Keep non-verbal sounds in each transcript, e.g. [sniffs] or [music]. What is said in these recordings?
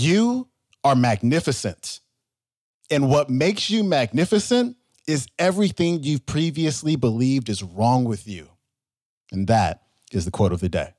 You are magnificent. And what makes you magnificent is everything you've previously believed is wrong with you. And that is the quote of the day.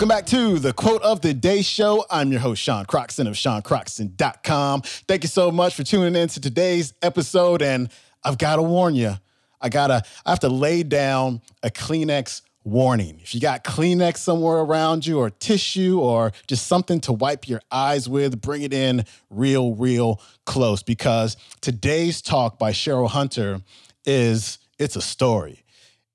Welcome back to the Quote of the Day Show. I'm your host, Sean Croxton of SeanCroxton.com. Thank you so much for tuning in to today's episode. And I've got to warn you, I gotta, I have to lay down a Kleenex warning. If you got Kleenex somewhere around you, or tissue, or just something to wipe your eyes with, bring it in real, real close because today's talk by Cheryl Hunter is it's a story.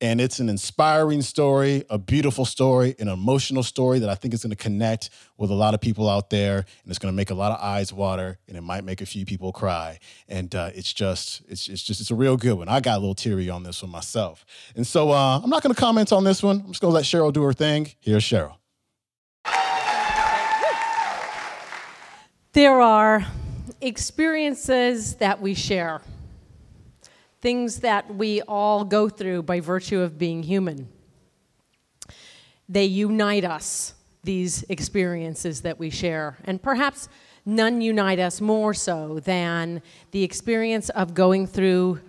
And it's an inspiring story, a beautiful story, an emotional story that I think is going to connect with a lot of people out there, and it's going to make a lot of eyes water, and it might make a few people cry. And uh, it's just, it's, it's just, it's a real good one. I got a little teary on this one myself, and so uh, I'm not going to comment on this one. I'm just going to let Cheryl do her thing. Here's Cheryl. There are experiences that we share things that we all go through by virtue of being human. They unite us, these experiences that we share. And perhaps none unite us more so than the experience of going through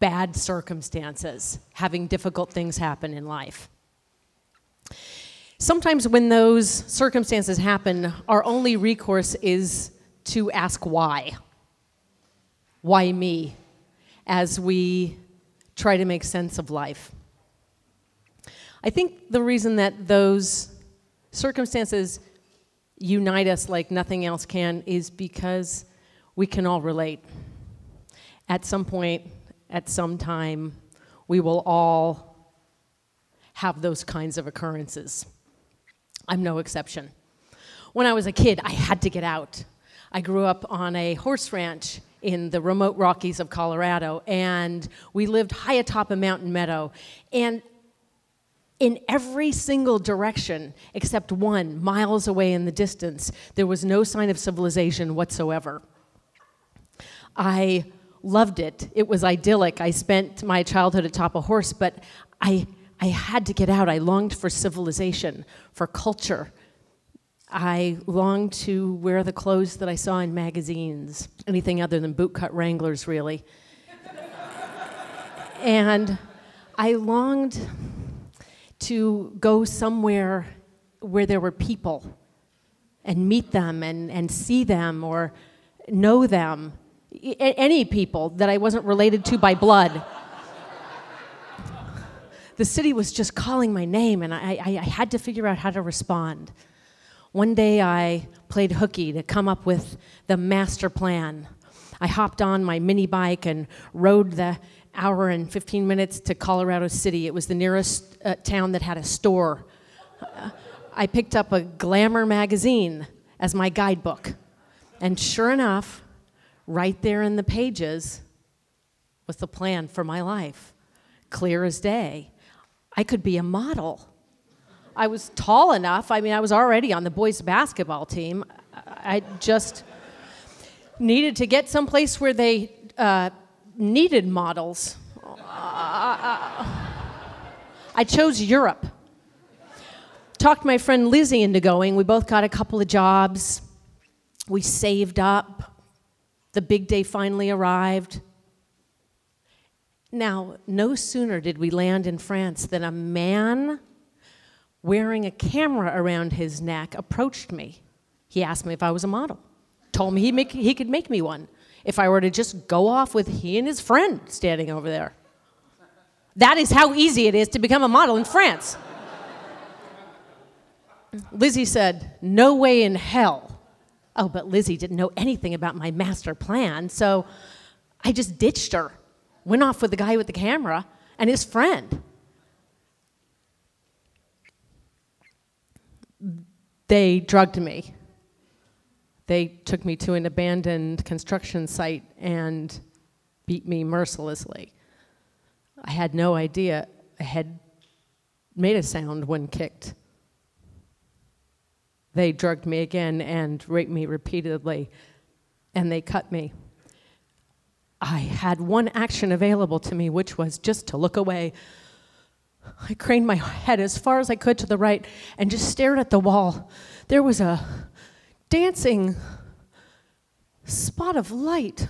bad circumstances, having difficult things happen in life. Sometimes, when those circumstances happen, our only recourse is to ask why. Why me? As we try to make sense of life. I think the reason that those circumstances unite us like nothing else can is because we can all relate. At some point, at some time, we will all have those kinds of occurrences. I'm no exception. When I was a kid, I had to get out. I grew up on a horse ranch in the remote Rockies of Colorado, and we lived high atop a mountain meadow. And in every single direction, except one, miles away in the distance, there was no sign of civilization whatsoever. I loved it. It was idyllic. I spent my childhood atop a horse, but I, I had to get out. I longed for civilization, for culture, I longed to wear the clothes that I saw in magazines, anything other than bootcut Wranglers, really. [laughs] and I longed to go somewhere where there were people and meet them and, and see them or know them, any people that I wasn't related to by blood. [laughs] the city was just calling my name, and I, I, I had to figure out how to respond. One day I played hooky to come up with the master plan. I hopped on my mini bike and rode the hour and 15 minutes to Colorado City. It was the nearest uh, town that had a store. I picked up a Glamour magazine as my guidebook. And sure enough, right there in the pages was the plan for my life. Clear as day. I could be a model. I was tall enough. I mean, I was already on the boys' basketball team. I just needed to get someplace where they uh, needed models. I chose Europe. Talked my friend Lizzie into going. We both got a couple of jobs. We saved up. The big day finally arrived. Now, no sooner did we land in France than a man wearing a camera around his neck, approached me. He asked me if I was a model, told me he, make, he could make me one if I were to just go off with he and his friend standing over there. That is how easy it is to become a model in France. Lizzie said, No way in hell. Oh, but Lizzie didn't know anything about my master plan, so I just ditched her, went off with the guy with the camera and his friend. They drugged me. They took me to an abandoned construction site and beat me mercilessly. I had no idea I had made a sound when kicked. They drugged me again and raped me repeatedly, and they cut me. I had one action available to me, which was just to look away. I craned my head as far as I could to the right and just stared at the wall. There was a dancing spot of light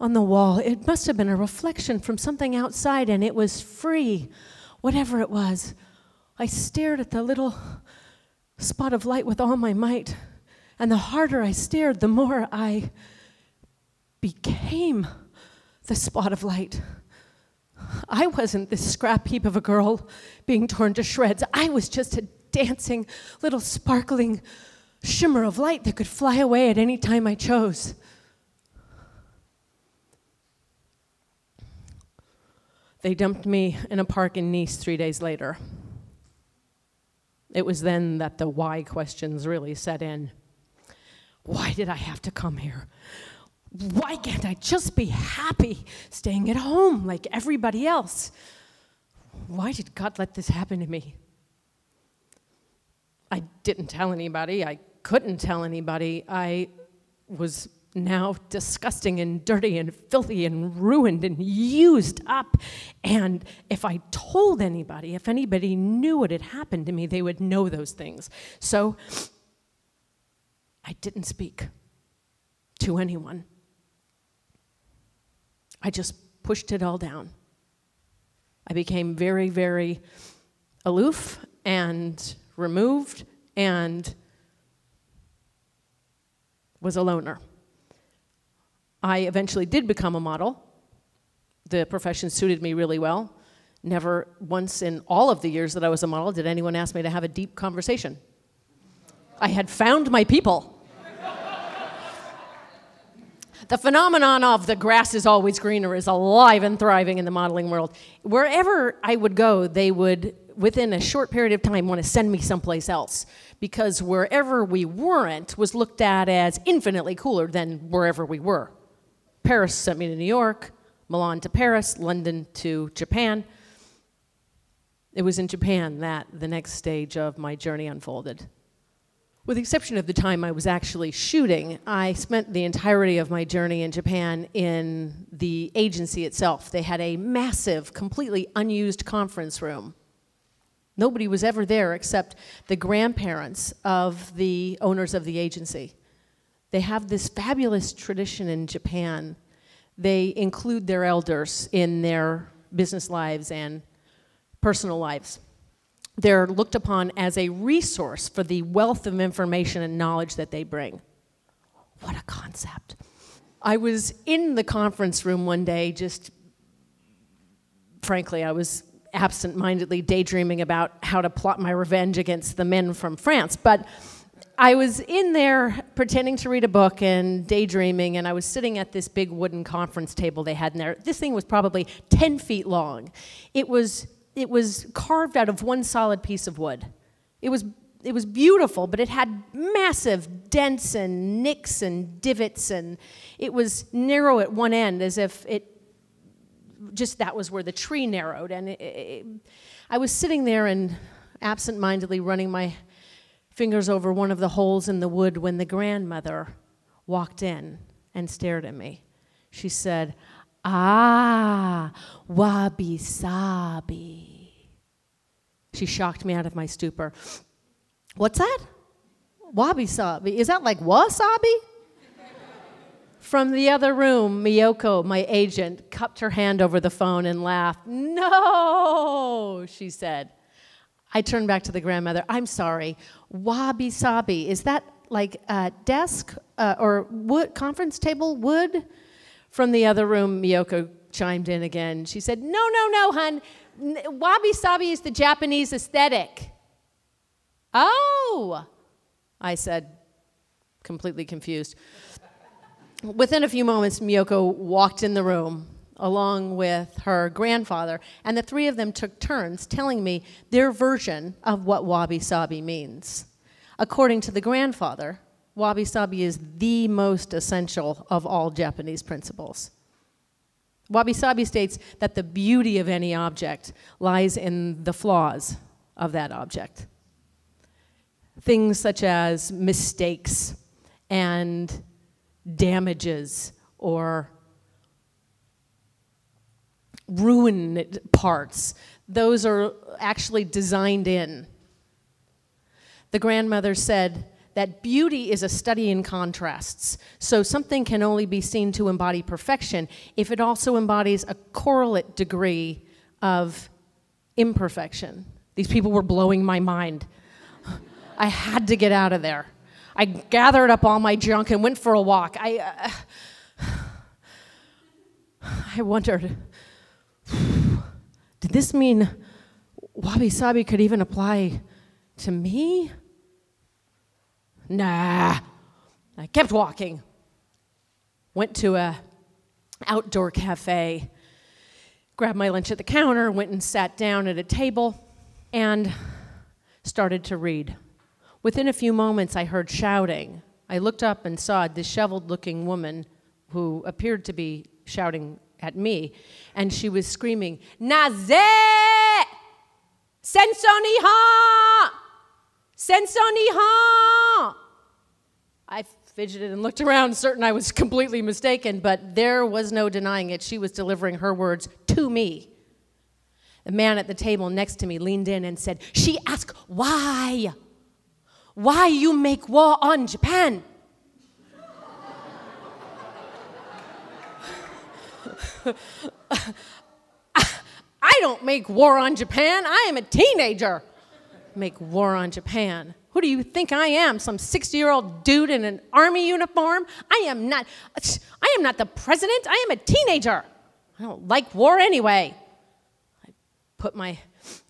on the wall. It must have been a reflection from something outside, and it was free, whatever it was. I stared at the little spot of light with all my might, and the harder I stared, the more I became the spot of light. I wasn't this scrap heap of a girl being torn to shreds. I was just a dancing, little sparkling shimmer of light that could fly away at any time I chose. They dumped me in a park in Nice three days later. It was then that the why questions really set in. Why did I have to come here? Why can't I just be happy staying at home like everybody else? Why did God let this happen to me? I didn't tell anybody. I couldn't tell anybody. I was now disgusting and dirty and filthy and ruined and used up. And if I told anybody, if anybody knew what had happened to me, they would know those things. So I didn't speak to anyone. I just pushed it all down. I became very, very aloof and removed and was a loner. I eventually did become a model. The profession suited me really well. Never once in all of the years that I was a model did anyone ask me to have a deep conversation. I had found my people the phenomenon of the grass is always greener is alive and thriving in the modeling world. Wherever I would go, they would, within a short period of time, want to send me someplace else. Because wherever we weren't was looked at as infinitely cooler than wherever we were. Paris sent me to New York, Milan to Paris, London to Japan. It was in Japan that the next stage of my journey unfolded. With the exception of the time I was actually shooting, I spent the entirety of my journey in Japan in the agency itself. They had a massive, completely unused conference room. Nobody was ever there except the grandparents of the owners of the agency. They have this fabulous tradition in Japan. They include their elders in their business lives and personal lives they're looked upon as a resource for the wealth of information and knowledge that they bring. What a concept. I was in the conference room one day, just frankly, I was absent mindedly daydreaming about how to plot my revenge against the men from France. But I was in there pretending to read a book and daydreaming, and I was sitting at this big wooden conference table they had in there. This thing was probably 10 feet long. It was it was carved out of one solid piece of wood. It was, it was beautiful, but it had massive dents and nicks and divots, and it was narrow at one end as if it just that was where the tree narrowed. And it, it, I was sitting there and absent-mindedly running my fingers over one of the holes in the wood when the grandmother walked in and stared at me. She said, Ah, wabi sabi. She shocked me out of my stupor. What's that? Wabi sabi. Is that like wasabi? From the other room, Miyoko, my agent, cupped her hand over the phone and laughed. No, she said. I turned back to the grandmother. I'm sorry. Wabi sabi. Is that like a desk uh, or wood conference table wood? From the other room, Miyoko chimed in again. She said, No, no, no, hun. Wabi sabi is the Japanese aesthetic. Oh, I said, completely confused. Within a few moments, Miyoko walked in the room along with her grandfather, and the three of them took turns telling me their version of what wabi sabi means. According to the grandfather, wabi sabi is the most essential of all Japanese principles. Wabi Sabi states that the beauty of any object lies in the flaws of that object. Things such as mistakes and damages or ruined parts, those are actually designed in. The grandmother said that beauty is a study in contrasts. So something can only be seen to embody perfection if it also embodies a correlate degree of imperfection. These people were blowing my mind. [laughs] I had to get out of there. I gathered up all my junk and went for a walk. I, uh, [sighs] I wondered, [sighs] did this mean wabi sabi could even apply to me? Nah. I kept walking. Went to a outdoor cafe, grabbed my lunch at the counter, went and sat down at a table, and started to read. Within a few moments, I heard shouting. I looked up and saw a disheveled looking woman who appeared to be shouting at me, and she was screaming, Naze! Sensoniha! Sensoniha! I fidgeted and looked around, certain I was [laughs] completely mistaken, but there was no denying it. She was delivering her words to me. The man at the table next to me leaned in and said, She asked, Why? Why you make war on Japan? [laughs] I don't make war on Japan. I am a teenager. Make war on Japan. Who do you think I am? Some 60 year old dude in an army uniform? I am not. [sniffs] I am not the president. I am a teenager. I don't like war anyway. I put my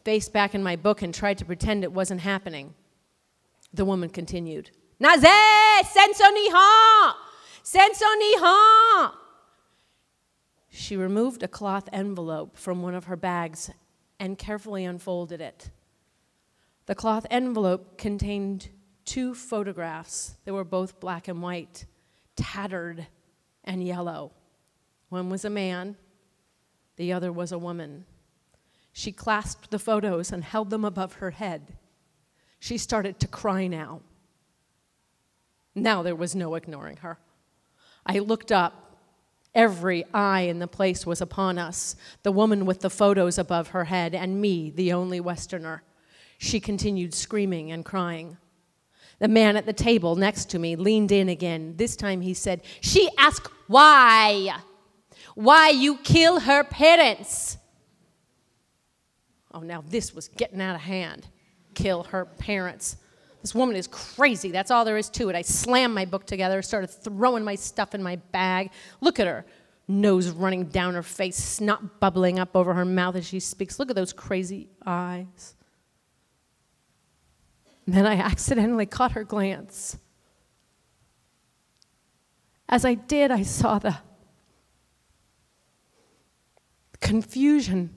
face back in my book and tried to pretend it wasn't happening. The woman continued. Naze, senso niha, senso niha. She removed a cloth envelope from one of her bags and carefully unfolded it. The cloth envelope contained two photographs. They were both black and white, tattered and yellow. One was a man, the other was a woman. She clasped the photos and held them above her head. She started to cry now. Now there was no ignoring her. I looked up Every eye in the place was upon us the woman with the photos above her head, and me, the only Westerner. She continued screaming and crying. The man at the table next to me leaned in again. This time he said, She asked why. Why you kill her parents. Oh, now this was getting out of hand. Kill her parents. This woman is crazy. That's all there is to it. I slammed my book together, started throwing my stuff in my bag. Look at her. Nose running down her face, snot bubbling up over her mouth as she speaks. Look at those crazy eyes. And then I accidentally caught her glance. As I did, I saw the confusion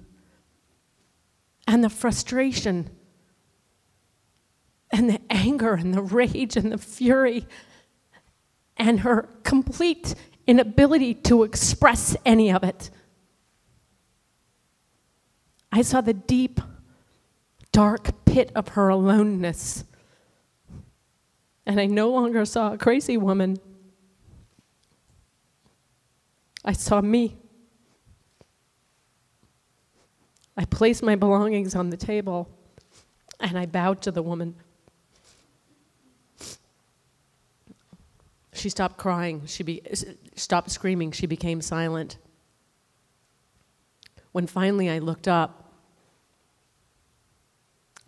and the frustration and the anger and the rage and the fury and her complete inability to express any of it. I saw the deep, dark pit of her aloneness. And I no longer saw a crazy woman. I saw me. I placed my belongings on the table and I bowed to the woman. She stopped crying. She be, stopped screaming. She became silent. When finally I looked up,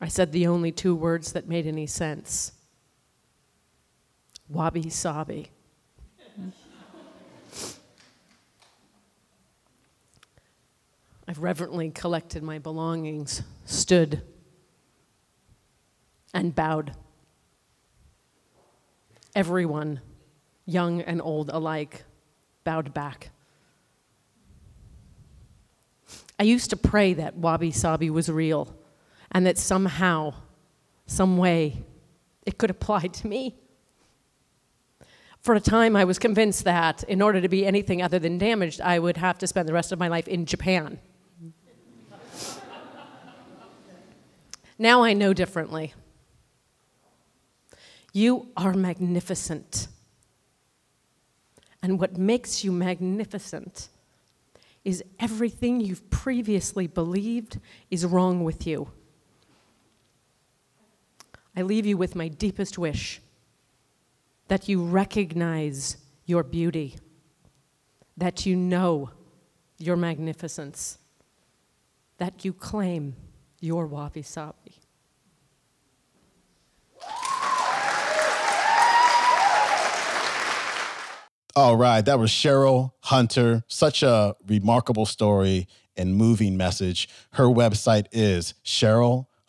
I said the only two words that made any sense Wabi Sabi. I've reverently collected my belongings, stood, and bowed. Everyone young and old alike, bowed back. I used to pray that wabi sabi was real and that somehow, some way, it could apply to me. For a time, I was convinced that in order to be anything other than damaged, I would have to spend the rest of my life in Japan. now I know differently. You are magnificent. And what makes you magnificent is everything you've previously believed is wrong with you. I leave you with my deepest wish that you recognize your beauty, that you know your magnificence, that you claim your wabi sabi. All right, that was Cheryl Hunter. Such a remarkable story and moving message. Her website is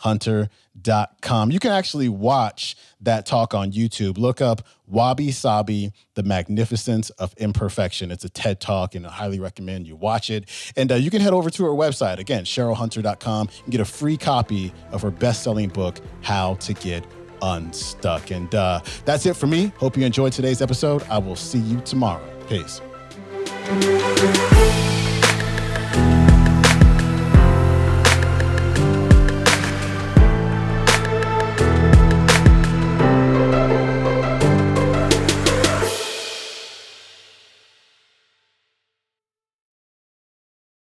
cherylhunter.com. You can actually watch that talk on YouTube. Look up Wabi Sabi, The Magnificence of Imperfection. It's a TED talk, and I highly recommend you watch it. And uh, you can head over to her website, again, cherylhunter.com, and get a free copy of her best selling book, How to Get unstuck. And uh, that's it for me. Hope you enjoyed today's episode. I will see you tomorrow. Peace.